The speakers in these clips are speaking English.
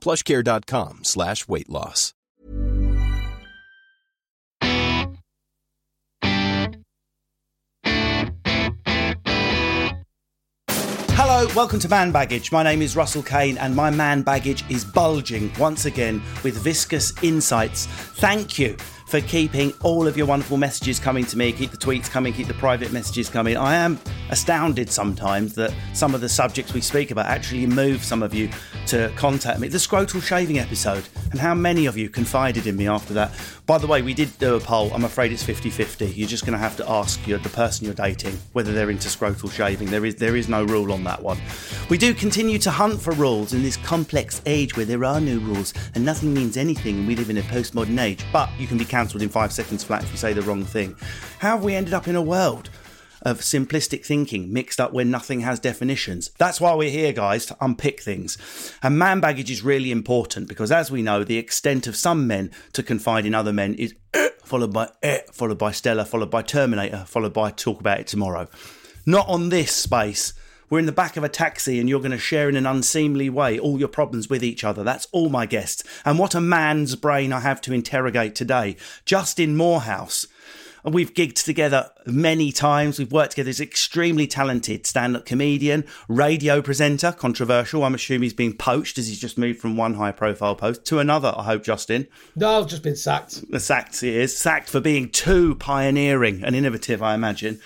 plushcare.com slash weight loss. Hello, welcome to Man Baggage. My name is Russell Kane, and my man baggage is bulging once again with viscous insights. Thank you for keeping all of your wonderful messages coming to me. Keep the tweets coming, keep the private messages coming. I am astounded sometimes that some of the subjects we speak about actually move some of you to contact me. The scrotal shaving episode, and how many of you confided in me after that. By the way, we did do a poll. I'm afraid it's 50 50. You're just going to have to ask your, the person you're dating whether they're into scrotal shaving. There is, there is no rule on that one. We do continue to hunt for rules in this complex age where there are no rules and nothing means anything, and we live in a postmodern age. But you can be cancelled in five seconds flat if you say the wrong thing. How have we ended up in a world? Of simplistic thinking mixed up where nothing has definitions. That's why we're here, guys, to unpick things. And man baggage is really important because, as we know, the extent of some men to confide in other men is eh, followed by eh, followed by Stella, followed by Terminator, followed by talk about it tomorrow. Not on this space. We're in the back of a taxi and you're going to share in an unseemly way all your problems with each other. That's all my guests. And what a man's brain I have to interrogate today. Justin Moorhouse. We've gigged together many times. We've worked together. He's an extremely talented stand up comedian, radio presenter, controversial. I'm assuming he's being poached as he's just moved from one high profile post to another, I hope, Justin. No, I've just been sacked. Sacked he is. Sacked for being too pioneering and innovative, I imagine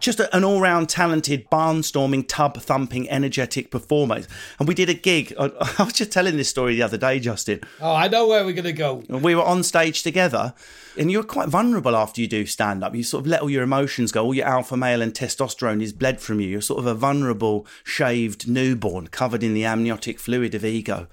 just an all round talented, barnstorming, tub thumping, energetic performer. And we did a gig. I, I was just telling this story the other day, Justin. Oh, I know where we're going to go. We were on stage together, and you're quite vulnerable after you do stand up. You sort of let all your emotions go, all your alpha male and testosterone is bled from you. You're sort of a vulnerable, shaved newborn covered in the amniotic fluid of ego.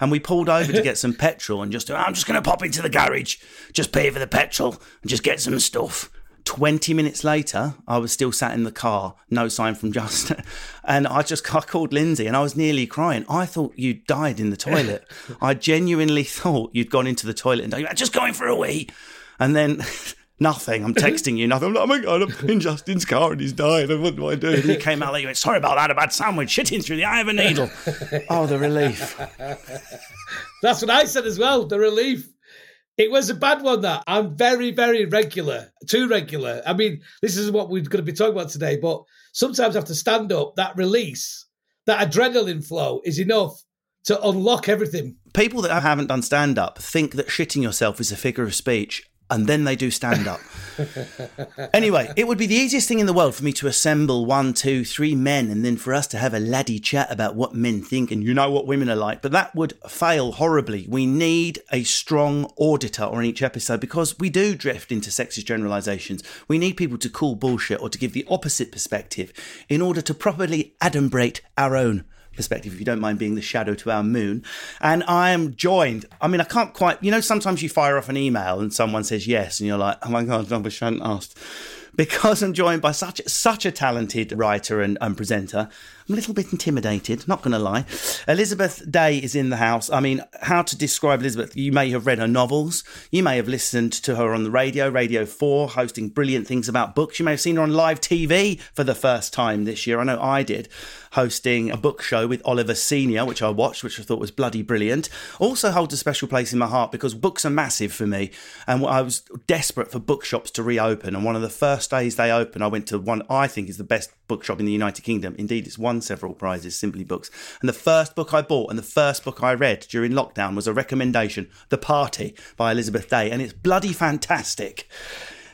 And we pulled over to get some petrol and just, I'm just going to pop into the garage, just pay for the petrol and just get some stuff. 20 minutes later, I was still sat in the car, no sign from Justin. And I just I called Lindsay and I was nearly crying. I thought you died in the toilet. I genuinely thought you'd gone into the toilet and died. just going for a wee. And then nothing. I'm texting you nothing. I'm like, oh my God, I'm in Justin's car and he's died. What do I do? And you came out like, you went, sorry about that, a bad sandwich, shitting through the eye of a needle. oh, the relief. That's what I said as well, the relief. It was a bad one, that. I'm very, very regular, too regular. I mean, this is what we're going to be talking about today, but sometimes after stand up, that release, that adrenaline flow is enough to unlock everything. People that haven't done stand up think that shitting yourself is a figure of speech and then they do stand up. anyway, it would be the easiest thing in the world for me to assemble one, two, three men and then for us to have a laddie chat about what men think and you know what women are like. But that would fail horribly. We need a strong auditor on each episode because we do drift into sexist generalizations. We need people to call bullshit or to give the opposite perspective in order to properly adumbrate our own perspective, if you don't mind being the shadow to our moon. And I am joined. I mean, I can't quite, you know, sometimes you fire off an email and someone says yes, and you're like, oh my God, I hadn't asked. Because I'm joined by such such a talented writer and, and presenter, I'm a little bit intimidated, not going to lie. Elizabeth Day is in the house. I mean, how to describe Elizabeth? You may have read her novels. You may have listened to her on the radio, Radio 4, hosting brilliant things about books. You may have seen her on live TV for the first time this year. I know I did, hosting a book show with Oliver Senior, which I watched, which I thought was bloody brilliant. Also holds a special place in my heart because books are massive for me. And I was desperate for bookshops to reopen. And one of the first days they opened, I went to one I think is the best bookshop in the United Kingdom. Indeed, it's won several prizes, Simply Books. And the first book I bought and the first book I read during lockdown was a recommendation, The Party by Elizabeth Day, and it's bloody fantastic.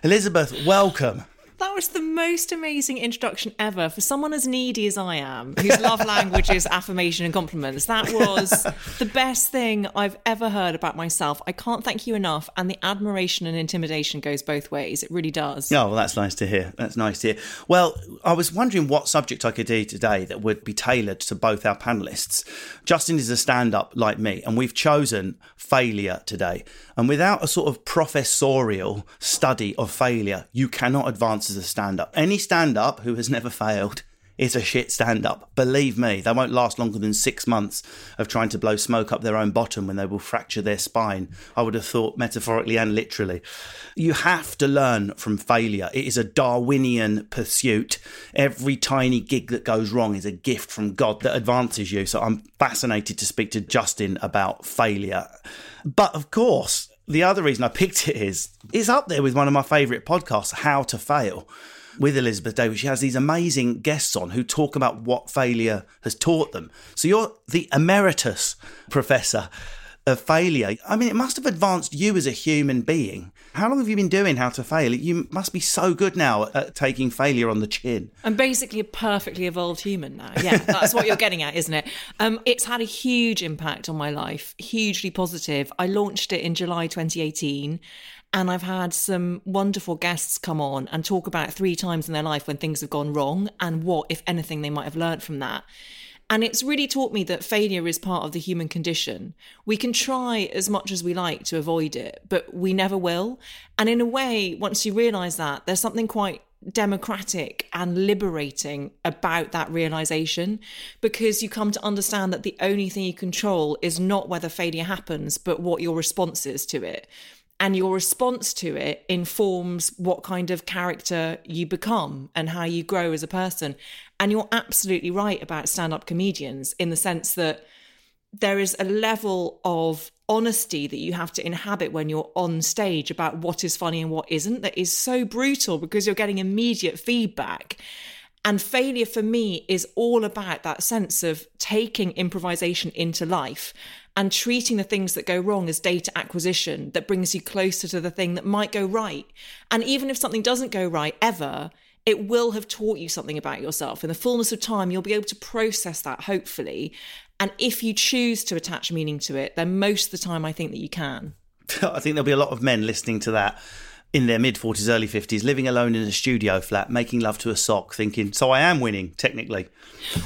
Elizabeth, welcome. That was the most amazing introduction ever for someone as needy as I am, whose love language is affirmation and compliments. That was the best thing I've ever heard about myself. I can't thank you enough. And the admiration and intimidation goes both ways. It really does. Oh, well, that's nice to hear. That's nice to hear. Well, I was wondering what subject I could do today that would be tailored to both our panelists. Justin is a stand up like me, and we've chosen failure today. And without a sort of professorial study of failure, you cannot advance as a stand up. Any stand up who has never failed is a shit stand up. Believe me, they won't last longer than six months of trying to blow smoke up their own bottom when they will fracture their spine. I would have thought metaphorically and literally. You have to learn from failure. It is a Darwinian pursuit. Every tiny gig that goes wrong is a gift from God that advances you. So I'm fascinated to speak to Justin about failure. But of course, the other reason I picked it is it's up there with one of my favourite podcasts, How to Fail, with Elizabeth Davis. She has these amazing guests on who talk about what failure has taught them. So you're the emeritus professor of failure. I mean, it must have advanced you as a human being. How long have you been doing How to Fail? You must be so good now at taking failure on the chin. I'm basically a perfectly evolved human now. Yeah, that's what you're getting at, isn't it? Um, it's had a huge impact on my life, hugely positive. I launched it in July 2018. And I've had some wonderful guests come on and talk about three times in their life when things have gone wrong and what, if anything, they might have learned from that. And it's really taught me that failure is part of the human condition. We can try as much as we like to avoid it, but we never will. And in a way, once you realize that, there's something quite democratic and liberating about that realization because you come to understand that the only thing you control is not whether failure happens, but what your response is to it and your response to it informs what kind of character you become and how you grow as a person. And you're absolutely right about stand up comedians in the sense that there is a level of honesty that you have to inhabit when you're on stage about what is funny and what isn't that is so brutal because you're getting immediate feedback. And failure for me is all about that sense of taking improvisation into life and treating the things that go wrong as data acquisition that brings you closer to the thing that might go right. And even if something doesn't go right ever, it will have taught you something about yourself. In the fullness of time, you'll be able to process that, hopefully. And if you choose to attach meaning to it, then most of the time, I think that you can. I think there'll be a lot of men listening to that in their mid 40s, early 50s, living alone in a studio flat, making love to a sock, thinking, so I am winning, technically.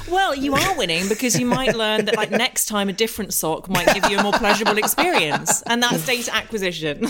Well, you are winning because you might learn that, like, next time a different sock might give you a more pleasurable experience. And that's data acquisition.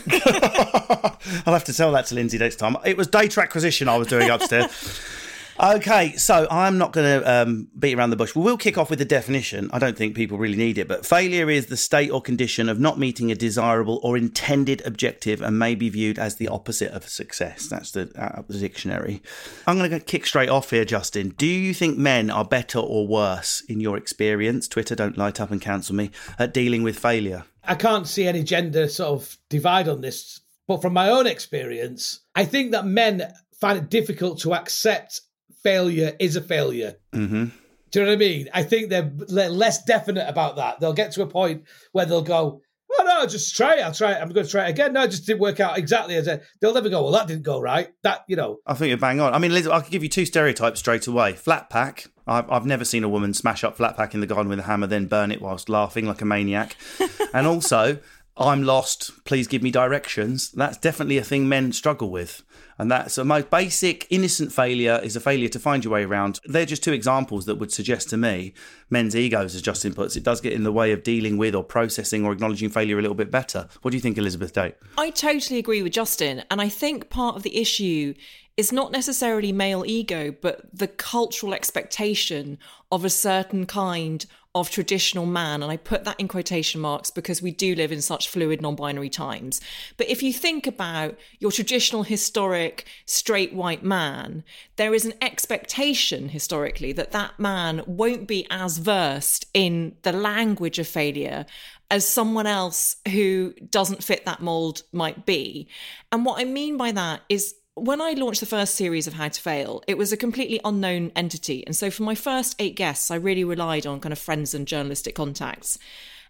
I'll have to tell that to Lindsay next time. It was data acquisition I was doing upstairs. Okay, so I'm not going to um, beat around the bush. We will kick off with the definition. I don't think people really need it, but failure is the state or condition of not meeting a desirable or intended objective and may be viewed as the opposite of success. That's the, uh, the dictionary. I'm going to kick straight off here, Justin. Do you think men are better or worse in your experience? Twitter, don't light up and cancel me, at dealing with failure? I can't see any gender sort of divide on this, but from my own experience, I think that men find it difficult to accept failure is a failure. Mm-hmm. Do you know what I mean? I think they're less definite about that. They'll get to a point where they'll go, "Oh no, just try it. I'll try it. I'm going to try it again." No, it just didn't work out exactly as a. They'll never go. Well, that didn't go right. That you know. I think you're bang on. I mean, Liz, I could give you two stereotypes straight away. Flat pack. I've, I've never seen a woman smash up flat pack in the garden with a hammer, then burn it whilst laughing like a maniac. and also, I'm lost. Please give me directions. That's definitely a thing men struggle with. And that's uh, a most basic innocent failure is a failure to find your way around. They're just two examples that would suggest to me men's egos, as Justin puts, it does get in the way of dealing with or processing or acknowledging failure a little bit better. What do you think, Elizabeth Day? I totally agree with Justin. And I think part of the issue is not necessarily male ego, but the cultural expectation of a certain kind of traditional man. And I put that in quotation marks because we do live in such fluid, non binary times. But if you think about your traditional, historic, straight white man, there is an expectation historically that that man won't be as versed in the language of failure as someone else who doesn't fit that mold might be. And what I mean by that is when I launched the first series of How to Fail, it was a completely unknown entity. And so for my first eight guests, I really relied on kind of friends and journalistic contacts.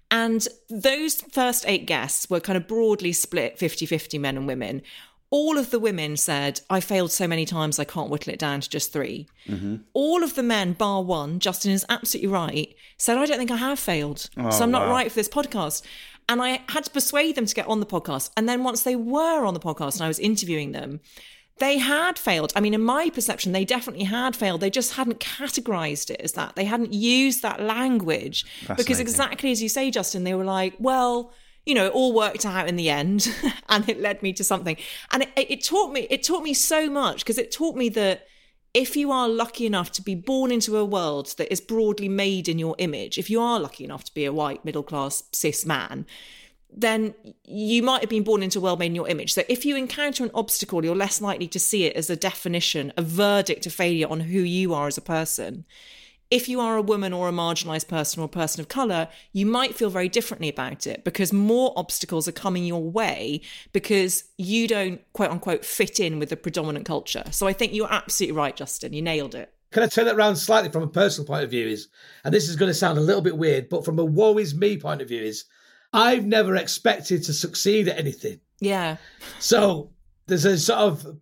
And those first eight guests were kind of broadly split 50 50 men and women. All of the women said, I failed so many times, I can't whittle it down to just 3 Mm-hmm. All of the men, bar one, Justin is absolutely right, said, I don't think I have failed. Oh, so I'm not wow. right for this podcast. And I had to persuade them to get on the podcast. And then once they were on the podcast and I was interviewing them, they had failed. I mean, in my perception, they definitely had failed. They just hadn't categorized it as that. They hadn't used that language. Because exactly as you say, Justin, they were like, well, you know, it all worked out in the end and it led me to something. And it, it taught me, it taught me so much because it taught me that if you are lucky enough to be born into a world that is broadly made in your image, if you are lucky enough to be a white, middle class, cis man, then you might have been born into a world made in your image. So if you encounter an obstacle, you're less likely to see it as a definition, a verdict of failure on who you are as a person. If you are a woman or a marginalized person or a person of color, you might feel very differently about it because more obstacles are coming your way because you don't quote unquote fit in with the predominant culture. So I think you're absolutely right, Justin. You nailed it. Can I turn that around slightly from a personal point of view? Is and this is going to sound a little bit weird, but from a woe is me point of view, is I've never expected to succeed at anything. Yeah. So there's a sort of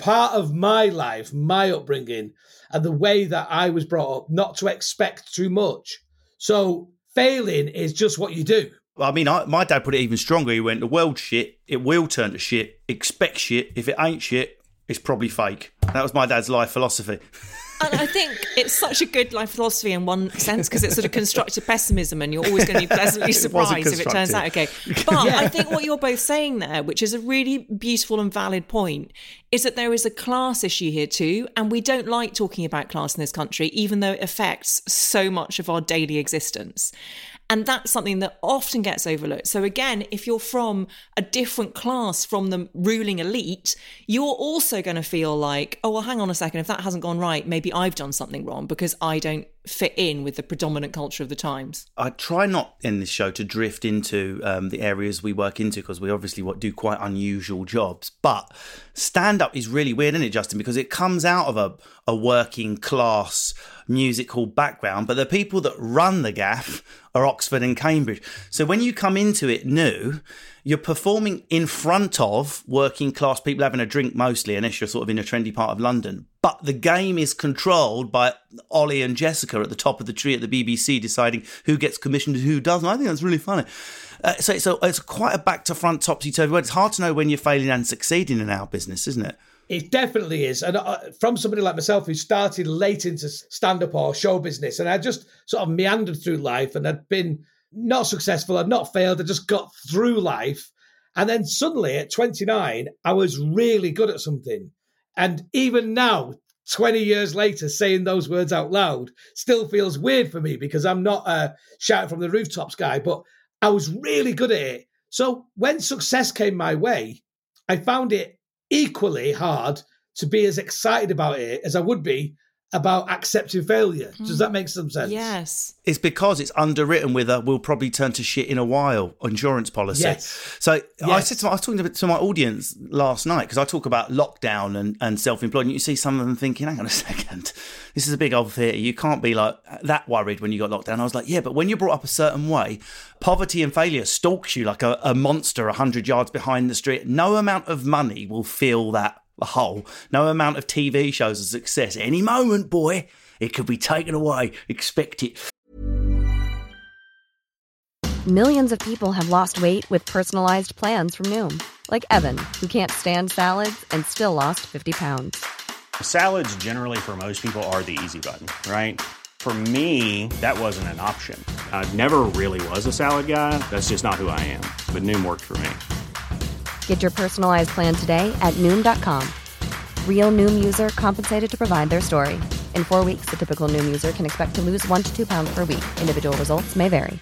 part of my life, my upbringing, and the way that I was brought up not to expect too much. So failing is just what you do. I mean, I, my dad put it even stronger. He went, "The world shit. It will turn to shit. Expect shit. If it ain't shit, it's probably fake." That was my dad's life philosophy. And I think it's such a good life philosophy in one sense because it's sort of constructive pessimism and you're always going to be pleasantly It surprised if it turns out okay. But I think what you're both saying there, which is a really beautiful and valid point, is that there is a class issue here too. And we don't like talking about class in this country, even though it affects so much of our daily existence. And that's something that often gets overlooked. So, again, if you're from a different class from the ruling elite, you're also going to feel like, oh, well, hang on a second, if that hasn't gone right, maybe I've done something wrong because I don't fit in with the predominant culture of the times. I try not in this show to drift into um, the areas we work into because we obviously do quite unusual jobs. But stand up is really weird, isn't it, Justin? Because it comes out of a, a working class musical background, but the people that run the gaff are Oxford and Cambridge. So when you come into it new, you're performing in front of working class people having a drink mostly, unless you're sort of in a trendy part of London. But the game is controlled by Ollie and Jessica at the top of the tree at the BBC deciding who gets commissioned and who doesn't. I think that's really funny. Uh, so it's, quite a back to front, topsy turvy world. It's hard to know when you're failing and succeeding in our business, isn't it? It definitely is. And uh, from somebody like myself who started late into stand up or show business, and I just sort of meandered through life and had been not successful, I'd not failed, I just got through life. And then suddenly at 29, I was really good at something. And even now, 20 years later, saying those words out loud still feels weird for me because I'm not a shout from the rooftops guy, but I was really good at it. So when success came my way, I found it equally hard to be as excited about it as I would be about accepting failure. Does mm. that make some sense? Yes. It's because it's underwritten with a "we'll probably turn to shit in a while" insurance policy. Yes. So I said to my, I was talking to, to my audience last night because I talk about lockdown and, and self-employed, and you see some of them thinking, "Hang on a second, this is a big old theatre. You can't be like that worried when you got locked down." I was like, "Yeah, but when you're brought up a certain way, poverty and failure stalks you like a, a monster hundred yards behind the street. No amount of money will fill that hole. No amount of TV shows of success. Any moment, boy." It could be taken away. Expect it. Millions of people have lost weight with personalized plans from Noom, like Evan, who can't stand salads and still lost 50 pounds. Salads, generally, for most people, are the easy button, right? For me, that wasn't an option. I never really was a salad guy. That's just not who I am. But Noom worked for me. Get your personalized plan today at Noom.com. Real Noom user compensated to provide their story. In four weeks, the typical Noom user can expect to lose one to two pounds per week. Individual results may vary.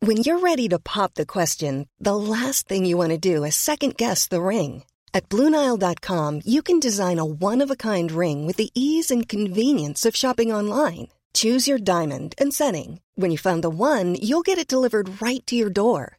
When you're ready to pop the question, the last thing you want to do is second guess the ring. At Bluenile.com, you can design a one of a kind ring with the ease and convenience of shopping online. Choose your diamond and setting. When you find the one, you'll get it delivered right to your door.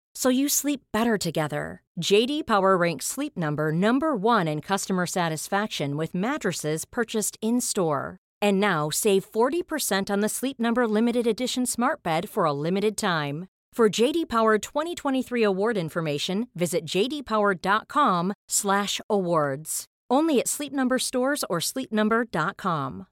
so you sleep better together. JD Power ranks Sleep Number number 1 in customer satisfaction with mattresses purchased in-store. And now save 40% on the Sleep Number limited edition Smart Bed for a limited time. For JD Power 2023 award information, visit jdpower.com/awards. Only at Sleep Number stores or sleepnumber.com.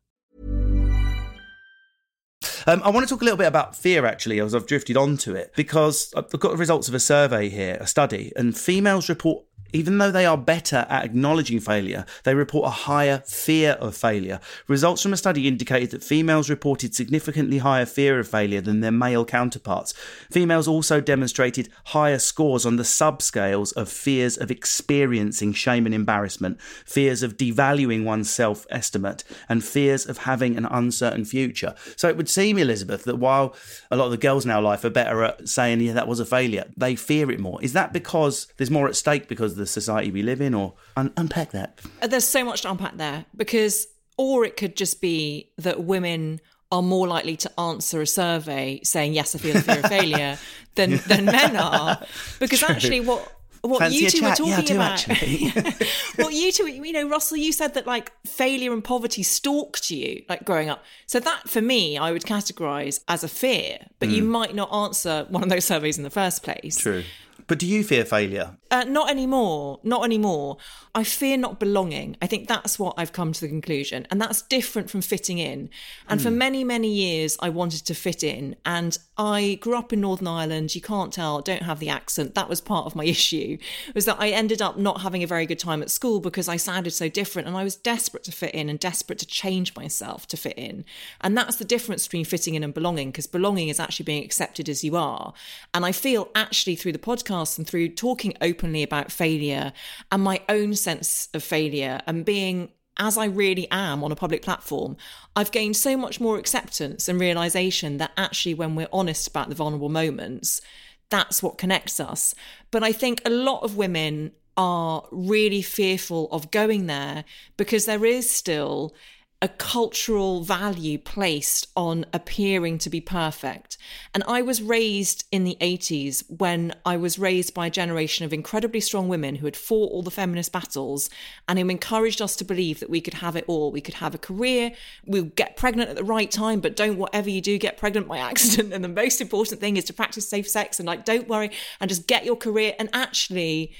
Um, I want to talk a little bit about fear, actually, as I've drifted onto it, because I've got the results of a survey here, a study, and females report even though they are better at acknowledging failure, they report a higher fear of failure. Results from a study indicated that females reported significantly higher fear of failure than their male counterparts. Females also demonstrated higher scores on the subscales of fears of experiencing shame and embarrassment, fears of devaluing one's self estimate, and fears of having an uncertain future. So it would seem, Elizabeth, that while a lot of the girls in our life are better at saying, yeah, that was a failure, they fear it more. Is that because there's more at stake because the society we live in, or un- unpack that? Uh, There's so much to unpack there because, or it could just be that women are more likely to answer a survey saying yes, I feel the fear of failure than than men are, because True. actually what. What Fancy you two were? Yeah, talking do, about, well, you two, you know, Russell, you said that like failure and poverty stalked you, like growing up. So that, for me, I would categorize as a fear, but you might not answer one of those surveys in the first place. Mm. True. But do you fear failure? Uh, not anymore. Not anymore. I fear not belonging. I think that's what I've come to the conclusion. And that's different from fitting in. And for many, many years, I wanted to fit in. And I grew up in Northern Ireland. You can't tell, don't have the accent. That was part of my issue, was that I ended up not having a very good time at school because I sounded so different. And I was desperate to fit in and desperate to change myself to fit in. And that's the difference between fitting in and belonging, because belonging is actually being accepted as you are. And I feel actually through the podcast and through talking openly about failure and my own sense of failure and being as I really am on a public platform, I've gained so much more acceptance and realization that actually, when we're honest about the vulnerable moments, that's what connects us. But I think a lot of women are really fearful of going there because there is still a cultural value placed on appearing to be perfect. And I was raised in the 80s when I was raised by a generation of incredibly strong women who had fought all the feminist battles and who encouraged us to believe that we could have it all. We could have a career, we'll get pregnant at the right time, but don't whatever you do get pregnant by accident. And the most important thing is to practice safe sex and like, don't worry and just get your career. And actually,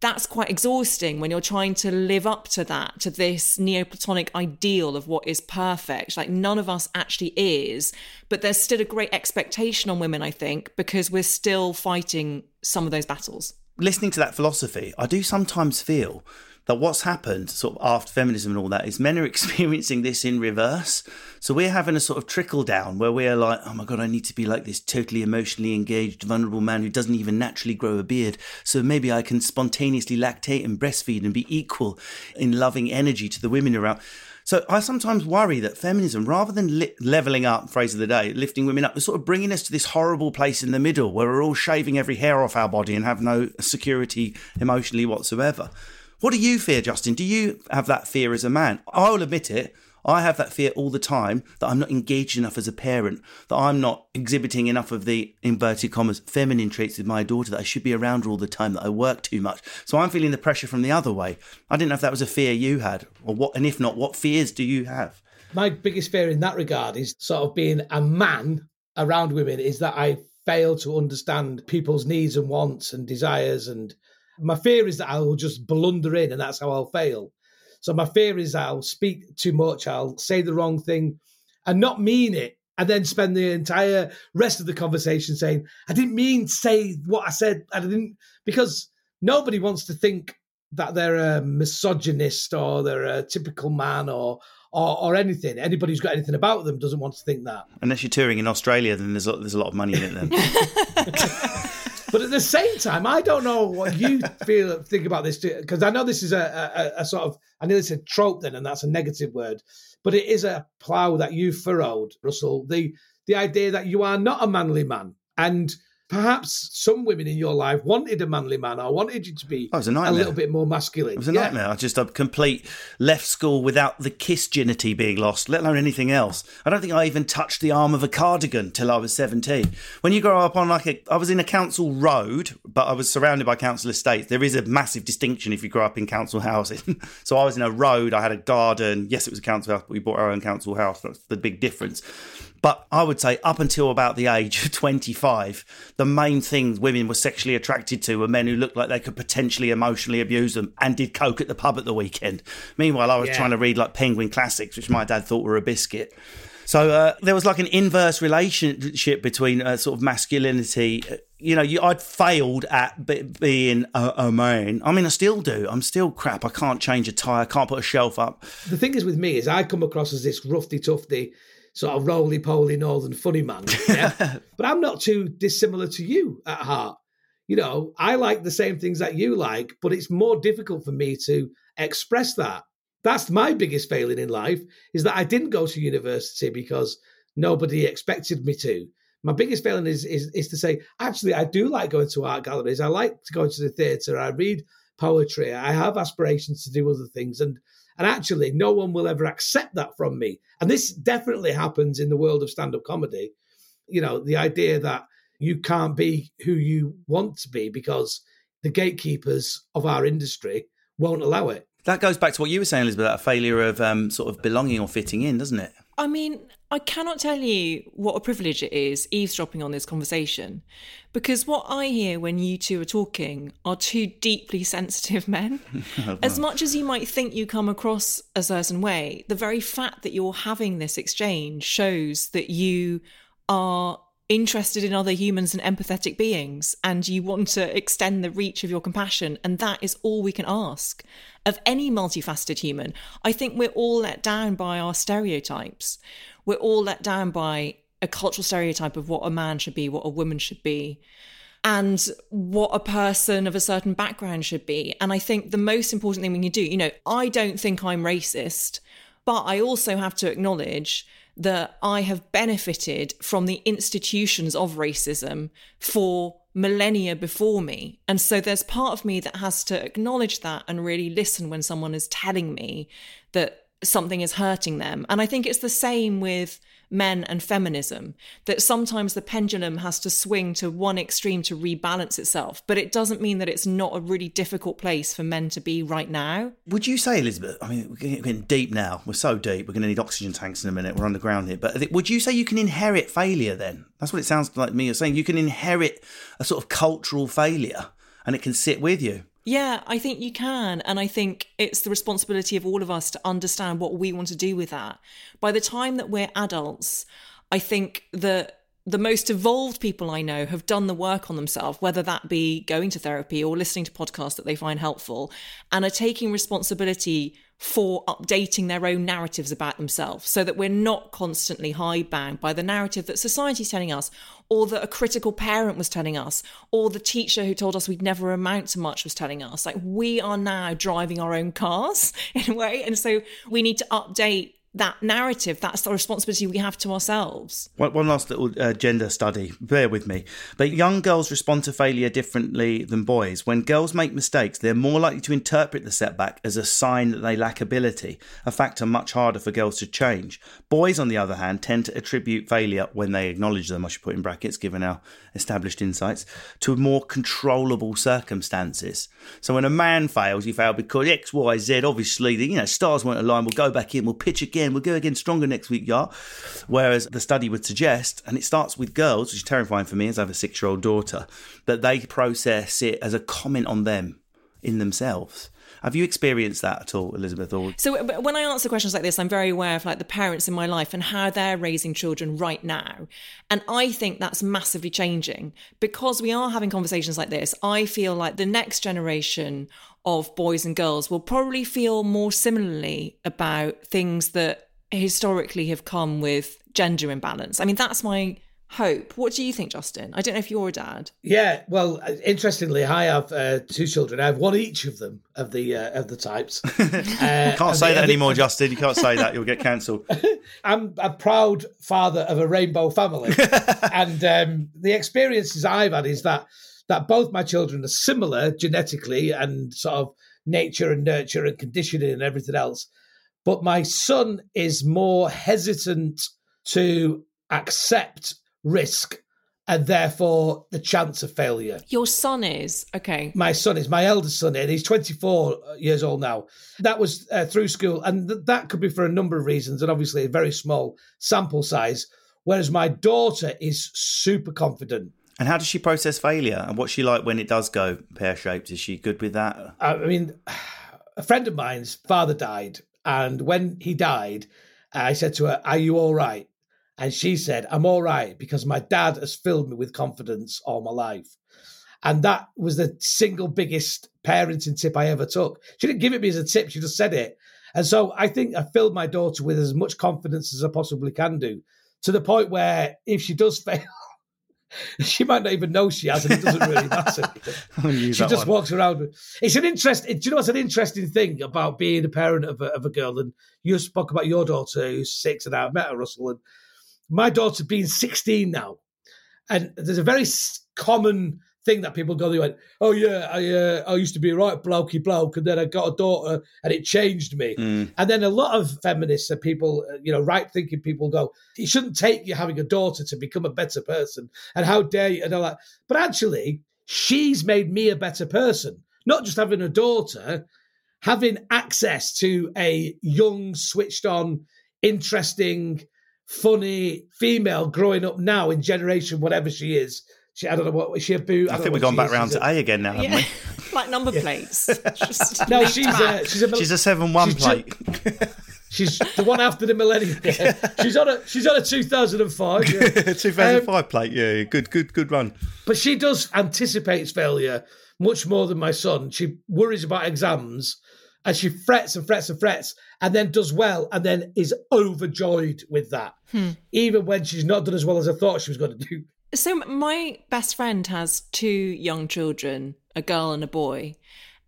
that's quite exhausting when you're trying to live up to that, to this Neoplatonic ideal of what is perfect. Like none of us actually is, but there's still a great expectation on women, I think, because we're still fighting some of those battles. Listening to that philosophy, I do sometimes feel that what's happened sort of after feminism and all that is men are experiencing this in reverse. So we're having a sort of trickle down where we're like, oh my God, I need to be like this totally emotionally engaged, vulnerable man who doesn't even naturally grow a beard. So maybe I can spontaneously lactate and breastfeed and be equal in loving energy to the women around. So I sometimes worry that feminism, rather than li- leveling up, phrase of the day, lifting women up, is sort of bringing us to this horrible place in the middle where we're all shaving every hair off our body and have no security emotionally whatsoever. What do you fear, Justin? Do you have that fear as a man? I will admit it. I have that fear all the time that I'm not engaged enough as a parent, that I'm not exhibiting enough of the inverted commas feminine traits with my daughter, that I should be around her all the time, that I work too much. So I'm feeling the pressure from the other way. I didn't know if that was a fear you had, or what, and if not, what fears do you have? My biggest fear in that regard is sort of being a man around women, is that I fail to understand people's needs and wants and desires. And my fear is that I will just blunder in and that's how I'll fail. So my fear is I'll speak too much, I'll say the wrong thing and not mean it. And then spend the entire rest of the conversation saying, I didn't mean to say what I said. I didn't, because nobody wants to think that they're a misogynist or they're a typical man or, or, or anything. Anybody who's got anything about them doesn't want to think that. Unless you're touring in Australia, then there's a, there's a lot of money in it then. but at the same time, I don't know what you feel think about this because I know this is a, a, a, sort of I know it's a trope then, and that's a negative word, but it is a plough that you furrowed, Russell. The the idea that you are not a manly man and perhaps some women in your life wanted a manly man or wanted you to be oh, a, a, little bit more masculine. It was a yeah. nightmare. I just a complete left school without the kiss ginity being lost, let alone anything else. I don't think I even touched the arm of a cardigan till I was 17. When you grow up on like a, I was in a council road, but I was surrounded by council estates. There is a massive distinction if you grow up in council housing. so I was in a road, I had a garden. Yes, it was a council house, but we bought our own council house. That's the big difference. But I would say up until about the age of 25, the main things women were sexually attracted to were men who looked like they could potentially emotionally abuse them and did coke at the pub at the weekend. Meanwhile, I was yeah. trying to read like Penguin Classics, which my dad thought were a biscuit. So uh, there was like an inverse relationship between uh, sort of masculinity. Uh, you know, you, I'd failed at be, being a, a, man. I mean, I still do. I'm still crap. I can't change a tire. I can't put a shelf up. The thing is with me is I come across as this roughy tufty sort of roly poly northern funny man. Yeah? but I'm not too dissimilar to you at heart. You know, I like the same things that you like, but it's more difficult for me to express that. That's my biggest failing in life is that I didn't go to university because nobody expected me to. My biggest failing is, is is to say, actually, I do like going to art galleries. I like to go to the theatre. I read poetry. I have aspirations to do other things. And and actually, no one will ever accept that from me. And this definitely happens in the world of stand up comedy. You know, the idea that you can't be who you want to be because the gatekeepers of our industry won't allow it. That goes back to what you were saying, Elizabeth, that failure of um, sort of belonging or fitting in, doesn't it? I mean, I cannot tell you what a privilege it is eavesdropping on this conversation because what I hear when you two are talking are two deeply sensitive men. as much as you might think you come across a certain way, the very fact that you're having this exchange shows that you are interested in other humans and empathetic beings and you want to extend the reach of your compassion and that is all we can ask of any multifaceted human. I think we're all let down by our stereotypes. We're all let down by a cultural stereotype of what a man should be what a woman should be and what a person of a certain background should be. And i think the most important thing we can do you know i don't think i'm racist but i also have to acknowledge that I have benefited from the institutions of racism for millennia before me. And so there's part of me that has to acknowledge that and really listen when someone is telling me that something is hurting them. And I think it's the same with men and feminism, that sometimes the pendulum has to swing to one extreme to rebalance itself. But it doesn't mean that it's not a really difficult place for men to be right now. Would you say, Elizabeth? I mean, we're getting deep now. We're so deep. We're going to need oxygen tanks in a minute. We're underground here. But would you say you can inherit failure then? That's what it sounds like me. You're saying you can inherit a sort of cultural failure and it can sit with you. Yeah, I think you can. And I think it's the responsibility of all of us to understand what we want to do with that. By the time that we're adults, I think that the most evolved people I know have done the work on themselves, whether that be going to therapy or listening to podcasts that they find helpful, and are taking responsibility for updating their own narratives about themselves so that we're not constantly hidebound by the narrative that society's telling us, or that a critical parent was telling us, or the teacher who told us we'd never amount to much was telling us. Like we are now driving our own cars in a way. And so we need to update that narrative. That's the responsibility we have to ourselves. One, one last little uh, gender study. Bear with me. But young girls respond to failure differently than boys. When girls make mistakes, they're more likely to interpret the setback as a sign that they lack ability, a factor much harder for girls to change. Boys, on the other hand, tend to attribute failure when they acknowledge them, I should put in brackets, given our established insights, to more controllable circumstances. So when a man fails, he failed because X, Y, Z, obviously, the you know, stars won't align, we'll go back in, we'll pitch again again. We'll go again stronger next week, yeah. Whereas the study would suggest, and it starts with girls, which is terrifying for me as I have a six year old daughter, that they process it as a comment on them in themselves. Have you experienced that at all, Elizabeth? Or so uh, when I answer questions like this, I'm very aware of like the parents in my life and how they're raising children right now, and I think that's massively changing because we are having conversations like this. I feel like the next generation of boys and girls will probably feel more similarly about things that historically have come with gender imbalance. I mean, that's my hope. What do you think, Justin? I don't know if you're a dad. Yeah, well, interestingly, I have uh, two children. I have one each of them of the uh, of the types. Uh, Can't say that anymore, Justin. You can't say that. You'll get cancelled. I'm a proud father of a rainbow family, and um, the experiences I've had is that that both my children are similar genetically and sort of nature and nurture and conditioning and everything else. But my son is more hesitant to accept risk and therefore the chance of failure. Your son is okay. My son is my eldest son, and he's 24 years old now. That was uh, through school, and th- that could be for a number of reasons, and obviously a very small sample size. Whereas my daughter is super confident. And how does she process failure? And what's she like when it does go pear shaped? Is she good with that? I mean, a friend of mine's father died, and when he died, I said to her, Are you all right? And she said, I'm all right because my dad has filled me with confidence all my life. And that was the single biggest parenting tip I ever took. She didn't give it me as a tip, she just said it. And so I think I filled my daughter with as much confidence as I possibly can do to the point where if she does fail, she might not even know she has, and it doesn't really matter. she just one. walks around. It's an interesting. Do you know what's an interesting thing about being a parent of a, of a girl? And you spoke about your daughter who's six, and I've met her, Russell. And my daughter being 16 now, and there's a very common thing that people go, they went, oh yeah, I uh, I used to be a right blokey bloke, and then I got a daughter, and it changed me. Mm. And then a lot of feminists and people, uh, you know, right thinking people go, it shouldn't take you having a daughter to become a better person, and how dare you, and all that. But actually, she's made me a better person, not just having a daughter, having access to a young, switched on, interesting funny female growing up now in generation whatever she is. She, I don't know what is she a boot. I, I think we've gone back round to A again now, haven't yeah. we? like number plates. Just no, she's a, she's a she's a seven one plate. she's the one after the millennium. Yeah. She's on a she's on a two thousand and five. Yeah. two thousand five um, plate. Yeah, good, good, good run. But she does anticipates failure much more than my son. She worries about exams and she frets and frets and frets and then does well and then is overjoyed with that, hmm. even when she's not done as well as I thought she was going to do. So, my best friend has two young children, a girl and a boy,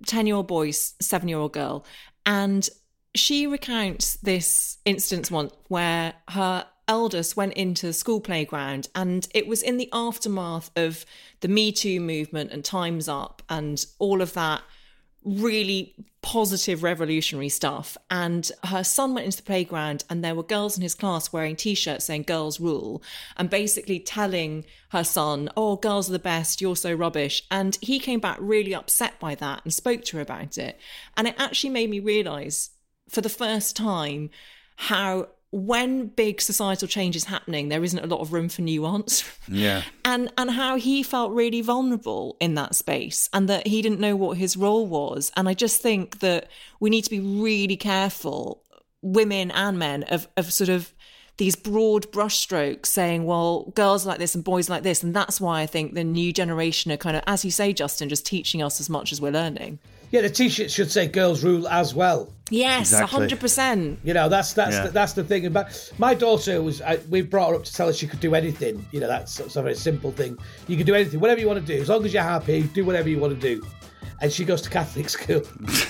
10 year old boy, seven year old girl. And she recounts this instance once where her eldest went into the school playground and it was in the aftermath of the Me Too movement and Time's Up and all of that really positive revolutionary stuff. And her son went into the playground and there were girls in his class wearing t-shirts saying girls rule and basically telling her son oh girls are the best. You're so rubbish. And he came back really upset by that and spoke to her about it. And it actually made me realize for the first time how when big societal change is happening, there isn't a lot of room for nuance. Yeah. and and how he felt really vulnerable in that space and that he didn't know what his role was. And I just think that we need to be really careful, women and men, of of sort of these broad brushstrokes saying, well, girls like this and boys like this. And that's why I think the new generation are kind of, as you say, Justin, just teaching us as much as we're learning. Yeah, the T-shirt should say "Girls Rule" as well. Yes, hundred percent. You know, that's that's yeah. the, that's the thing. But my daughter was, I, we brought her up to tell her she could do anything. You know, that's, that's a very simple thing. You can do anything, whatever you want to do, as long as you're happy. Do whatever you want to do. And she goes to Catholic school,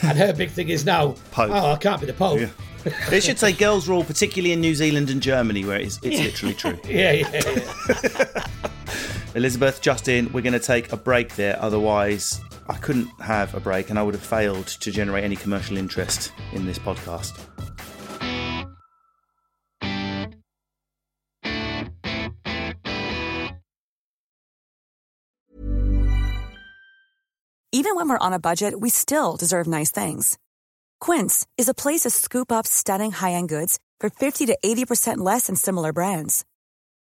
and her big thing is now, Pope. oh, I can't be the Pope. Yeah. They should say girls rule, particularly in New Zealand and Germany, where it's, it's yeah. literally true. yeah, yeah, yeah. Elizabeth, Justin, we're going to take a break there. Otherwise, I couldn't have a break and I would have failed to generate any commercial interest in this podcast. Even when we're on a budget, we still deserve nice things. Quince is a place to scoop up stunning high end goods for 50 to 80% less than similar brands.